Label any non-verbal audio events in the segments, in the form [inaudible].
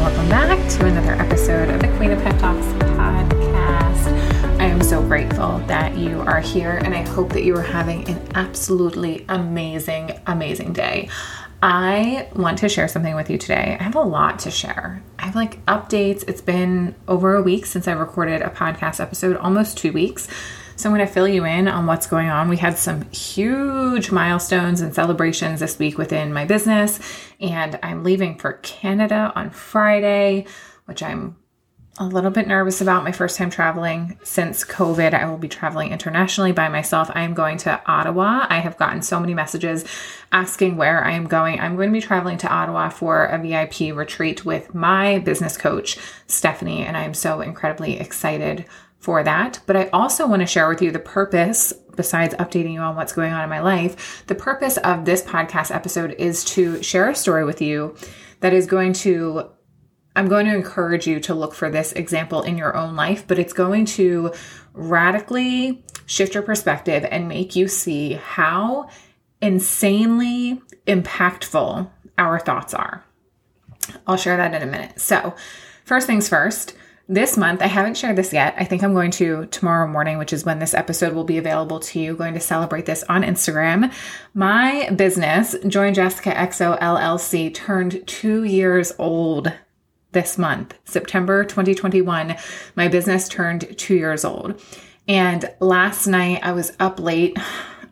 welcome back to another episode of the Queen of Pep Talks podcast. I am so grateful that you are here, and I hope that you are having an absolutely amazing, amazing day. I want to share something with you today. I have a lot to share. I have like updates. It's been over a week since I recorded a podcast episode, almost two weeks. So I'm going to fill you in on what's going on. We had some huge milestones and celebrations this week within my business, and I'm leaving for Canada on Friday, which I'm a little bit nervous about my first time traveling since COVID. I will be traveling internationally by myself. I am going to Ottawa. I have gotten so many messages asking where I am going. I'm going to be traveling to Ottawa for a VIP retreat with my business coach, Stephanie, and I am so incredibly excited for that. But I also want to share with you the purpose, besides updating you on what's going on in my life, the purpose of this podcast episode is to share a story with you that is going to, I'm going to encourage you to look for this example in your own life, but it's going to radically shift your perspective and make you see how insanely impactful our thoughts are. I'll share that in a minute. So, first things first, this month, I haven't shared this yet. I think I'm going to tomorrow morning, which is when this episode will be available to you, going to celebrate this on Instagram. My business, Join Jessica XO LLC, turned two years old this month, September 2021. My business turned two years old. And last night I was up late.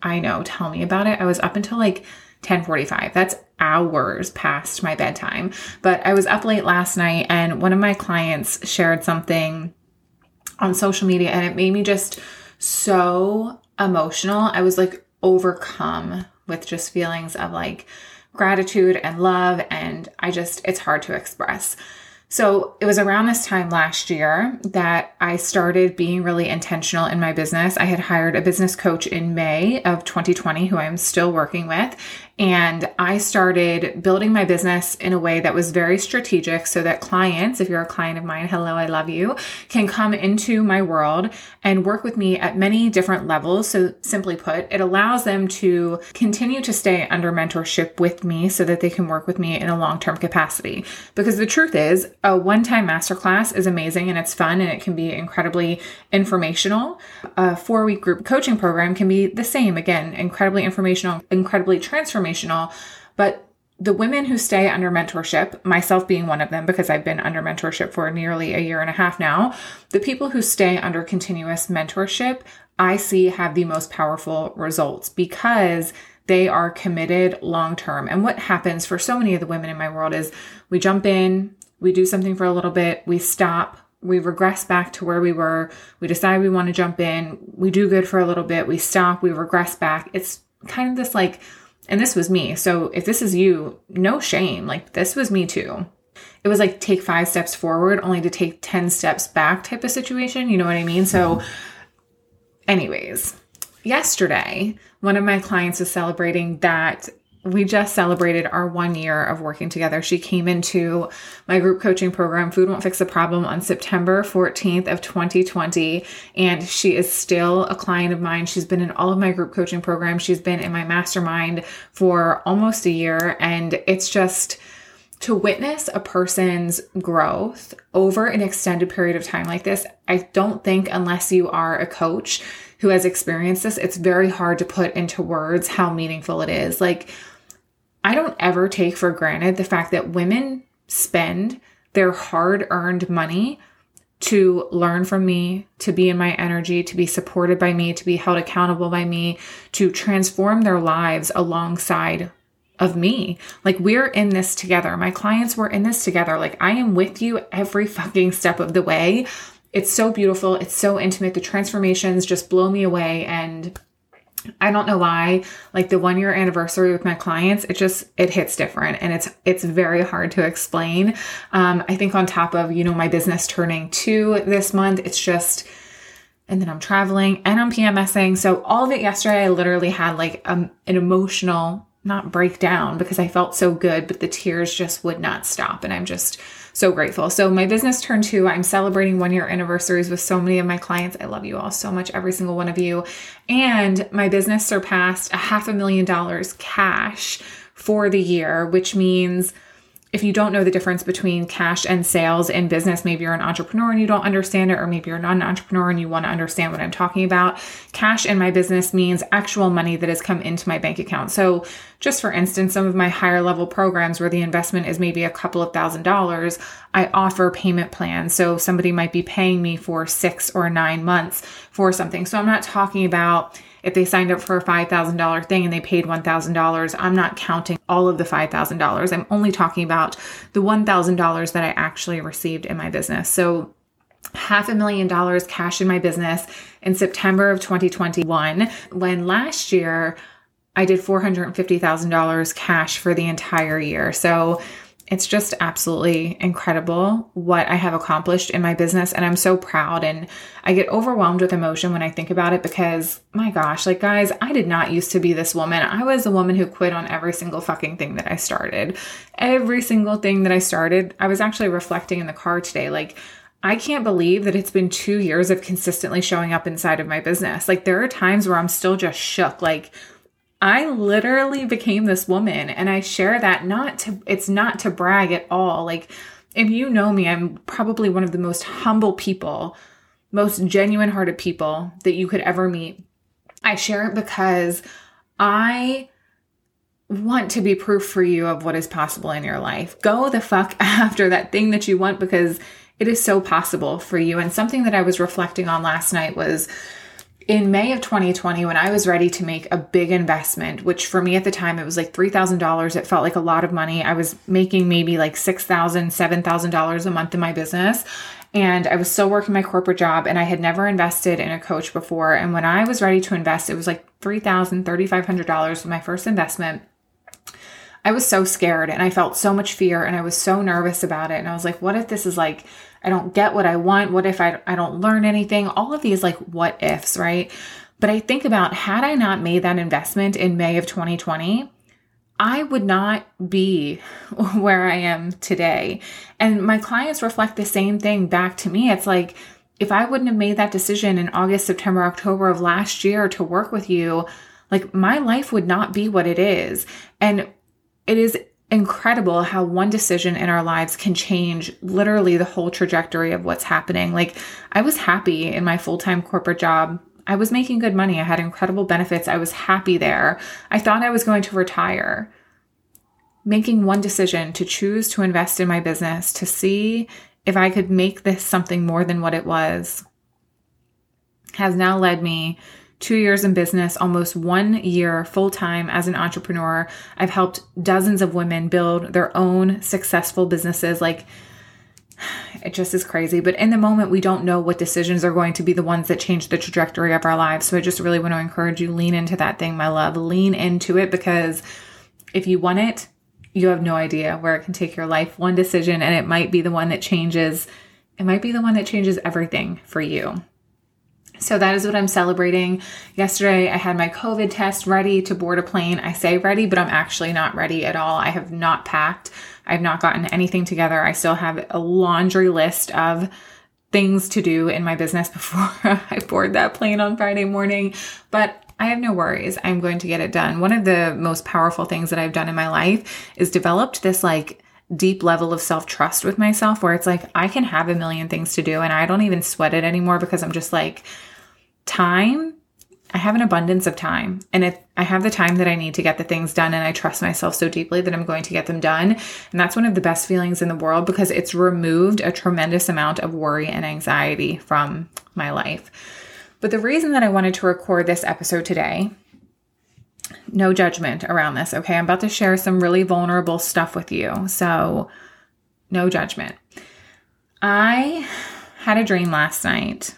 I know, tell me about it. I was up until like 10:45. That's hours past my bedtime. But I was up late last night and one of my clients shared something on social media and it made me just so emotional. I was like overcome with just feelings of like gratitude and love and I just it's hard to express. So it was around this time last year that I started being really intentional in my business. I had hired a business coach in May of 2020 who I'm still working with. And I started building my business in a way that was very strategic so that clients, if you're a client of mine, hello, I love you, can come into my world and work with me at many different levels. So, simply put, it allows them to continue to stay under mentorship with me so that they can work with me in a long term capacity. Because the truth is, a one time masterclass is amazing and it's fun and it can be incredibly informational. A four week group coaching program can be the same, again, incredibly informational, incredibly transformational transformational. But the women who stay under mentorship, myself being one of them because I've been under mentorship for nearly a year and a half now, the people who stay under continuous mentorship, I see have the most powerful results because they are committed long term. And what happens for so many of the women in my world is we jump in, we do something for a little bit, we stop, we regress back to where we were, we decide we want to jump in, we do good for a little bit, we stop, we regress back. It's kind of this like and this was me. So if this is you, no shame. Like this was me too. It was like take five steps forward only to take 10 steps back type of situation. You know what I mean? So, mm-hmm. anyways, yesterday, one of my clients was celebrating that we just celebrated our one year of working together. She came into my group coaching program, Food Won't Fix the Problem, on September 14th of 2020. And she is still a client of mine. She's been in all of my group coaching programs. She's been in my mastermind for almost a year. And it's just to witness a person's growth over an extended period of time like this. I don't think unless you are a coach who has experienced this, it's very hard to put into words how meaningful it is. Like, I don't ever take for granted the fact that women spend their hard earned money to learn from me, to be in my energy, to be supported by me, to be held accountable by me, to transform their lives alongside of me. Like we're in this together. My clients were in this together. Like I am with you every fucking step of the way. It's so beautiful. It's so intimate. The transformations just blow me away and I don't know why, like the one year anniversary with my clients, it just it hits different and it's it's very hard to explain. Um, I think on top of you know my business turning two this month, it's just and then I'm traveling and I'm PMSing. So all of it yesterday, I literally had like um, an emotional not breakdown because I felt so good, but the tears just would not stop, and I'm just so grateful. So my business turned two. I'm celebrating one year anniversaries with so many of my clients. I love you all so much, every single one of you. And my business surpassed a half a million dollars cash for the year, which means if you don't know the difference between cash and sales in business, maybe you're an entrepreneur and you don't understand it, or maybe you're not an entrepreneur and you want to understand what I'm talking about. Cash in my business means actual money that has come into my bank account. So, just for instance, some of my higher level programs where the investment is maybe a couple of thousand dollars, I offer payment plans. So, somebody might be paying me for six or nine months for something. So, I'm not talking about if they signed up for a $5,000 thing and they paid $1,000, I'm not counting all of the $5,000. I'm only talking about the $1,000 that I actually received in my business. So half a million dollars cash in my business in September of 2021 when last year I did $450,000 cash for the entire year. So it's just absolutely incredible what I have accomplished in my business. And I'm so proud. And I get overwhelmed with emotion when I think about it because, my gosh, like, guys, I did not used to be this woman. I was a woman who quit on every single fucking thing that I started. Every single thing that I started, I was actually reflecting in the car today. Like, I can't believe that it's been two years of consistently showing up inside of my business. Like, there are times where I'm still just shook. Like, I literally became this woman and I share that not to it's not to brag at all. Like if you know me, I'm probably one of the most humble people, most genuine hearted people that you could ever meet. I share it because I want to be proof for you of what is possible in your life. Go the fuck [laughs] after that thing that you want because it is so possible for you. And something that I was reflecting on last night was in May of 2020, when I was ready to make a big investment, which for me at the time, it was like $3,000. It felt like a lot of money. I was making maybe like $6,000, $7,000 a month in my business. And I was still working my corporate job and I had never invested in a coach before. And when I was ready to invest, it was like $3,000, $3,500 for my first investment. I was so scared and I felt so much fear and I was so nervous about it. And I was like, what if this is like I don't get what I want. What if I, I don't learn anything? All of these like what ifs, right? But I think about had I not made that investment in May of 2020, I would not be [laughs] where I am today. And my clients reflect the same thing back to me. It's like, if I wouldn't have made that decision in August, September, October of last year to work with you, like my life would not be what it is. And it is incredible how one decision in our lives can change literally the whole trajectory of what's happening. Like, I was happy in my full time corporate job. I was making good money. I had incredible benefits. I was happy there. I thought I was going to retire. Making one decision to choose to invest in my business to see if I could make this something more than what it was has now led me two years in business, almost one year full time as an entrepreneur. I've helped dozens of women build their own successful businesses. Like, [sighs] it just is crazy. But in the moment, we don't know what decisions are going to be the ones that change the trajectory of our lives. So I just really want to encourage you lean into that thing, my love. Lean into it because if you want it, you have no idea where it can take your life. One decision, and it might be the one that changes. It might be the one that changes everything for you. So that is what I'm celebrating. Yesterday, I had my COVID test ready to board a plane. I say ready, but I'm actually not ready at all. I have not packed. I've not gotten anything together. I still have a laundry list of things to do in my business [laughs] before I board that plane on Friday morning. But I have no worries. I'm going to get it done. One of the most powerful things that I've done in my life is developed this like deep level of self trust with myself where it's like I can have a million things to do and I don't even sweat it anymore because I'm just like, time, I have an abundance of time and if I have the time that I need to get the things done and I trust myself so deeply that I'm going to get them done. And that's one of the best feelings in the world because it's removed a tremendous amount of worry and anxiety from my life. But the reason that I wanted to record this episode today, no judgment around this, okay? I'm about to share some really vulnerable stuff with you. So, no judgment. I had a dream last night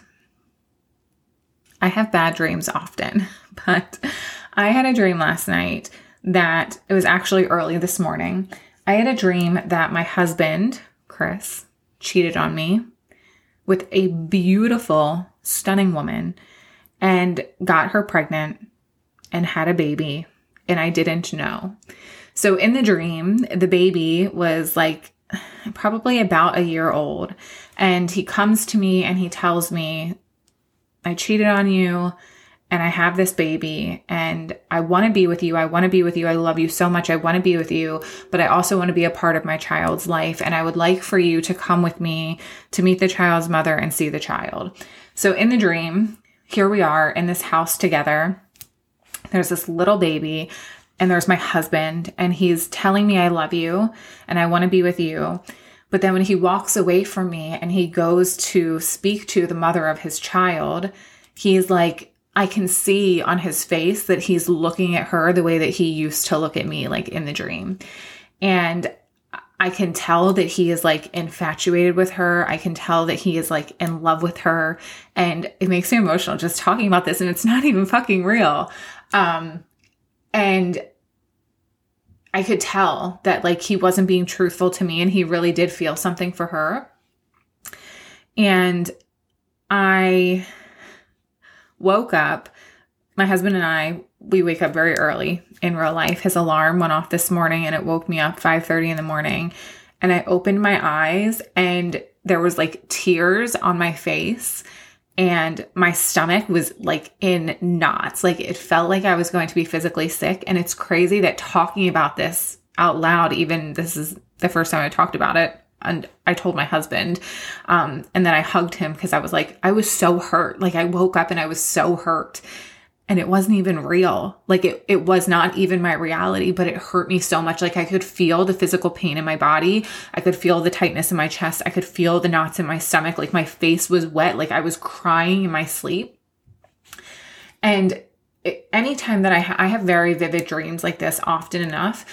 I have bad dreams often, [laughs] but I had a dream last night that it was actually early this morning. I had a dream that my husband, Chris, cheated on me with a beautiful, stunning woman and got her pregnant and had a baby, and I didn't know. So in the dream, the baby was like probably about a year old, and he comes to me and he tells me I cheated on you and I have this baby and I want to be with you. I want to be with you. I love you so much. I want to be with you, but I also want to be a part of my child's life. And I would like for you to come with me to meet the child's mother and see the child. So in the dream, here we are in this house together. There's this little baby and there's my husband and he's telling me I love you and I want to be with you. But then when he walks away from me and he goes to speak to the mother of his child, he's like, I can see on his face that he's looking at her the way that he used to look at me, like in the dream. And I can tell that he is like infatuated with her. I can tell that he is like in love with her. And it makes me emotional just talking about this. And it's not even fucking real. Um, and I could tell that like he wasn't being truthful to me and he really did feel something for her. And I woke up, my husband and I, we wake up very early in real life. His alarm went off this morning and it woke me up 5:30 in the morning. And I opened my eyes and there was like tears on my face and my stomach was like in knots. Like it felt like I was going to be physically sick. And it's crazy that talking about this out loud, even this is the first time I talked about it, and I told my husband. Um, and then I hugged him because I was like, I was so hurt. Like I woke up and I was so hurt. And it wasn't even real. Like it, it was not even my reality, but it hurt me so much. Like I could feel the physical pain in my body. I could feel the tightness in my chest. I could feel the knots in my stomach. Like my face was wet. Like I was crying in my sleep. And it, anytime that I, ha- I have very vivid dreams like this often enough,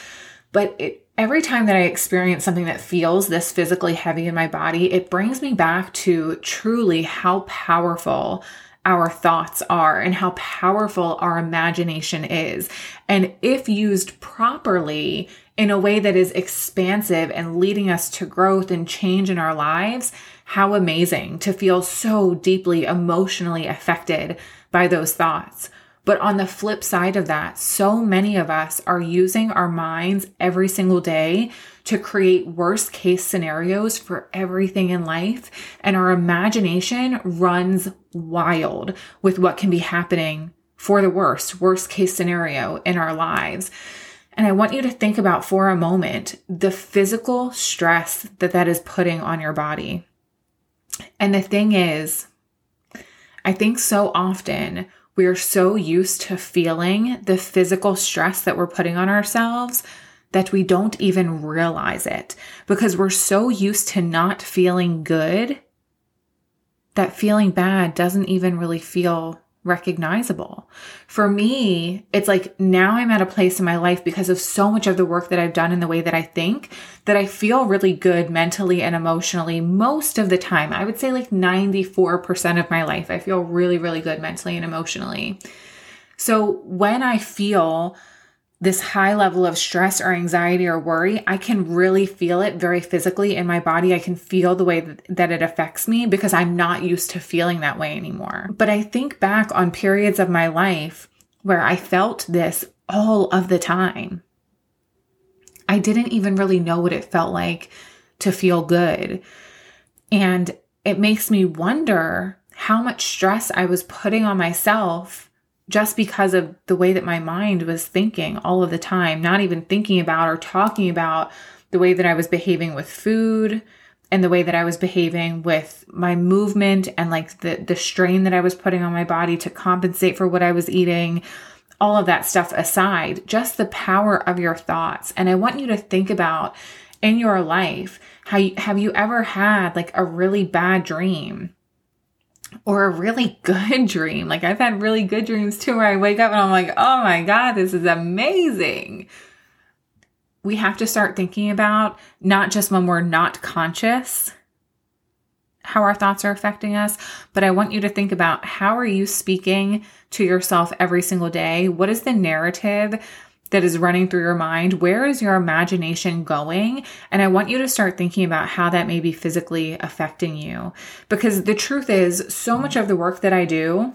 but it, every time that I experience something that feels this physically heavy in my body, it brings me back to truly how powerful our thoughts are and how powerful our imagination is. And if used properly in a way that is expansive and leading us to growth and change in our lives, how amazing to feel so deeply emotionally affected by those thoughts. But on the flip side of that, so many of us are using our minds every single day to create worst case scenarios for everything in life. And our imagination runs wild with what can be happening for the worst, worst case scenario in our lives. And I want you to think about for a moment the physical stress that that is putting on your body. And the thing is, I think so often we are so used to feeling the physical stress that we're putting on ourselves that we don't even realize it because we're so used to not feeling good that feeling bad doesn't even really feel recognizable. For me, it's like now I'm at a place in my life because of so much of the work that I've done in the way that I think that I feel really good mentally and emotionally most of the time. I would say like 94% of my life, I feel really, really good mentally and emotionally. So when I feel this high level of stress or anxiety or worry, I can really feel it very physically in my body. I can feel the way that it affects me because I'm not used to feeling that way anymore. But I think back on periods of my life where I felt this all of the time. I didn't even really know what it felt like to feel good. And it makes me wonder how much stress I was putting on myself just because of the way that my mind was thinking all of the time, not even thinking about or talking about the way that I was behaving with food and the way that I was behaving with my movement and like the the strain that I was putting on my body to compensate for what I was eating. All of that stuff aside, just the power of your thoughts. And I want you to think about in your life, how you, have you ever had like a really bad dream? Or a really good dream. Like I've had really good dreams too, where I wake up and I'm like, oh my God, this is amazing. We have to start thinking about not just when we're not conscious how our thoughts are affecting us, but I want you to think about how are you speaking to yourself every single day? What is the narrative that is running through your mind? Where is your imagination going? And I want you to start thinking about how that may be physically affecting you. Because the truth is, so much of the work that I do,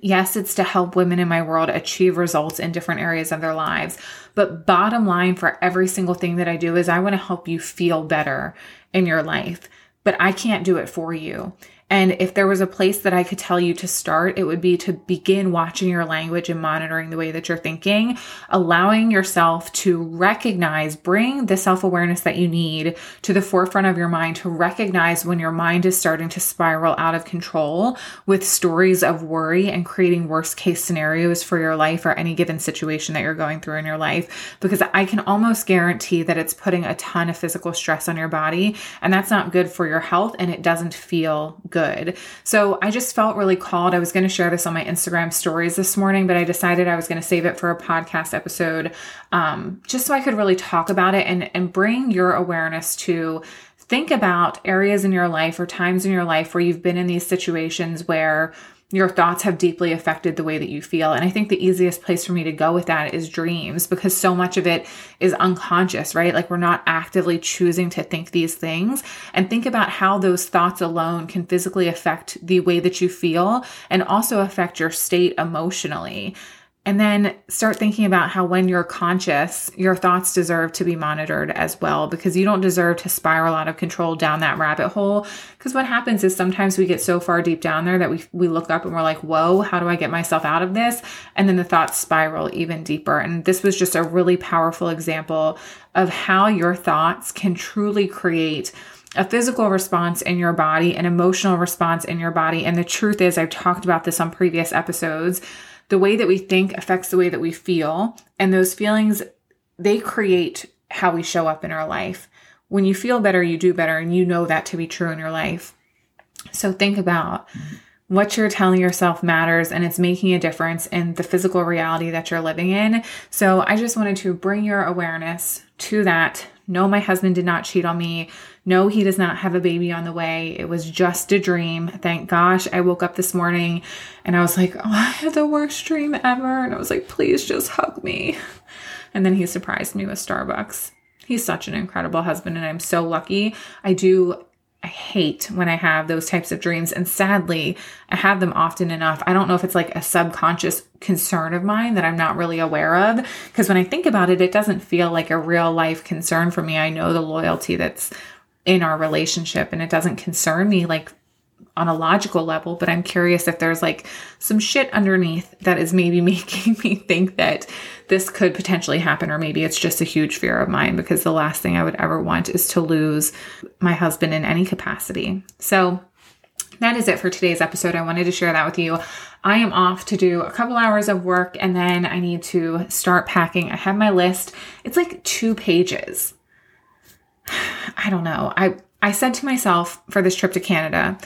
yes, it's to help women in my world achieve results in different areas of their lives. But bottom line for every single thing that I do is I want to help you feel better in your life. But I can't do it for you. And if there was a place that I could tell you to start, it would be to begin watching your language and monitoring the way that you're thinking, allowing yourself to recognize, bring the self awareness that you need to the forefront of your mind to recognize when your mind is starting to spiral out of control with stories of worry and creating worst case scenarios for your life or any given situation that you're going through in your life. Because I can almost guarantee that it's putting a ton of physical stress on your body, and that's not good for your health and it doesn't feel good good. So I just felt really called. I was going to share this on my Instagram stories this morning, but I decided I was going to save it for a podcast episode um, just so I could really talk about it and, and bring your awareness to think about areas in your life or times in your life where you've been in these situations where your thoughts have deeply affected the way that you feel. And I think the easiest place for me to go with that is dreams because so much of it is unconscious, right? Like we're not actively choosing to think these things. And think about how those thoughts alone can physically affect the way that you feel and also affect your state emotionally. And then start thinking about how when you're conscious, your thoughts deserve to be monitored as well, because you don't deserve to spiral out of control down that rabbit hole. Because what happens is sometimes we get so far deep down there that we, we look up and we're like, whoa, how do I get myself out of this? And then the thoughts spiral even deeper. And this was just a really powerful example of how your thoughts can truly create a physical response in your body, an emotional response in your body. And the truth is, I've talked about this on previous episodes the way that we think affects the way that we feel. And those feelings, they create how we show up in our life. When you feel better, you do better. And you know that to be true in your life. So think about what you're telling yourself matters and it's making a difference in the physical reality that you're living in. So I just wanted to bring your awareness to that. No, my husband did not cheat on me. No, he does not have a baby on the way. It was just a dream. Thank gosh. I woke up this morning and I was like, oh, I had the worst dream ever. And I was like, please just hug me. And then he surprised me with Starbucks. He's such an incredible husband and I'm so lucky. I do I hate when I have those types of dreams. And sadly, I have them often enough. I don't know if it's like a subconscious concern of mine that I'm not really aware of. Because when I think about it, it doesn't feel like a real life concern for me. I know the loyalty that's in our relationship and it doesn't concern me like on a logical level, but I'm curious if there's like some shit underneath that is maybe [laughs] making me think that this could potentially happen, or maybe it's just a huge fear of mine because the last thing I would ever want is to lose my husband in any capacity. So that is it for today's episode. I wanted to share that with you. I am off to do a couple hours of work and then I need to start packing. I have my list, it's like two pages. [sighs] I don't know. I I said to myself for this trip to Canada,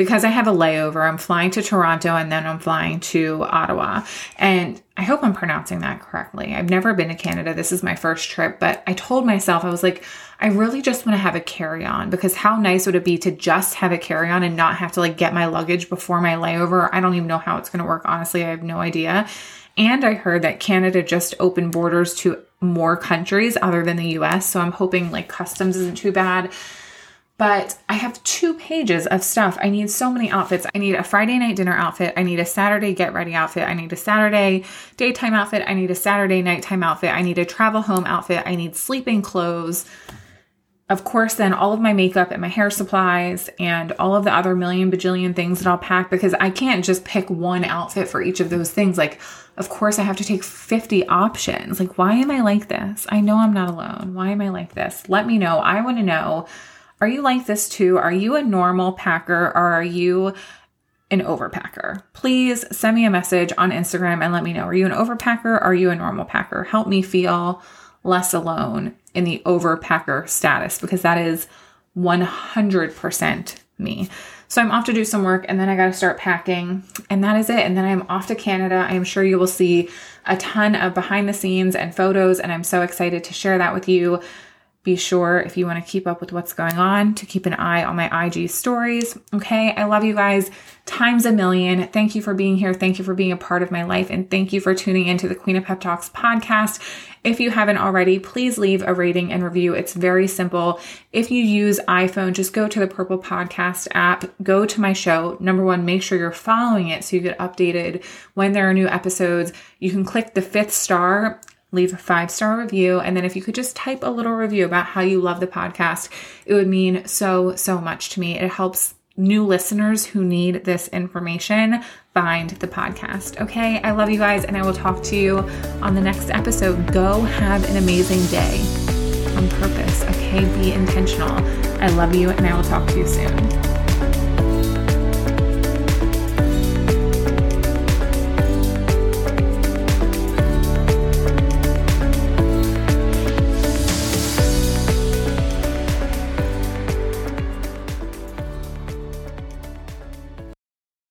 because I have a layover, I'm flying to Toronto and then I'm flying to Ottawa. And I hope I'm pronouncing that correctly. I've never been to Canada. This is my first trip, but I told myself, I was like, I really just want to have a carry on because how nice would it be to just have a carry on and not have to like get my luggage before my layover? I don't even know how it's going to work. Honestly, I have no idea. And I heard that Canada just opened borders to more countries other than the US. So I'm hoping like customs isn't too bad. But I have two pages of stuff. I need so many outfits. I need a Friday night dinner outfit. I need a Saturday get ready outfit. I need a Saturday daytime outfit. I need a Saturday nighttime outfit. I need a travel home outfit. I need sleeping clothes. Of course, then all of my makeup and my hair supplies and all of the other million bajillion things that I'll pack because I can't just pick one outfit for each of those things. Like, of course, I have to take 50 options. Like, why am I like this? I know I'm not alone. Why am I like this? Let me know. I want to know. Are you like this too? Are you a normal packer or are you an overpacker? Please send me a message on Instagram and let me know. Are you an overpacker are you a normal packer? Help me feel less alone in the overpacker status because that is 100% me. So I'm off to do some work and then I got to start packing and that is it. And then I'm off to Canada. I am sure you will see a ton of behind the scenes and photos and I'm so excited to share that with you. Be sure if you want to keep up with what's going on to keep an eye on my IG stories. Okay. I love you guys times a million. Thank you for being here. Thank you for being a part of my life. And thank you for tuning into the Queen of Pep Talks podcast. If you haven't already, please leave a rating and review. It's very simple. If you use iPhone, just go to the Purple Podcast app, go to my show. Number one, make sure you're following it so you get updated when there are new episodes. You can click the fifth star leave a five star review. And then if you could just type a little review about how you love the podcast, it would mean so, so much to me. It helps new listeners who need this information find the podcast. Okay, I love you guys, and I will talk to you on the next episode. Go have an amazing day on purpose. Okay, be intentional. I love you, and I will talk to you soon.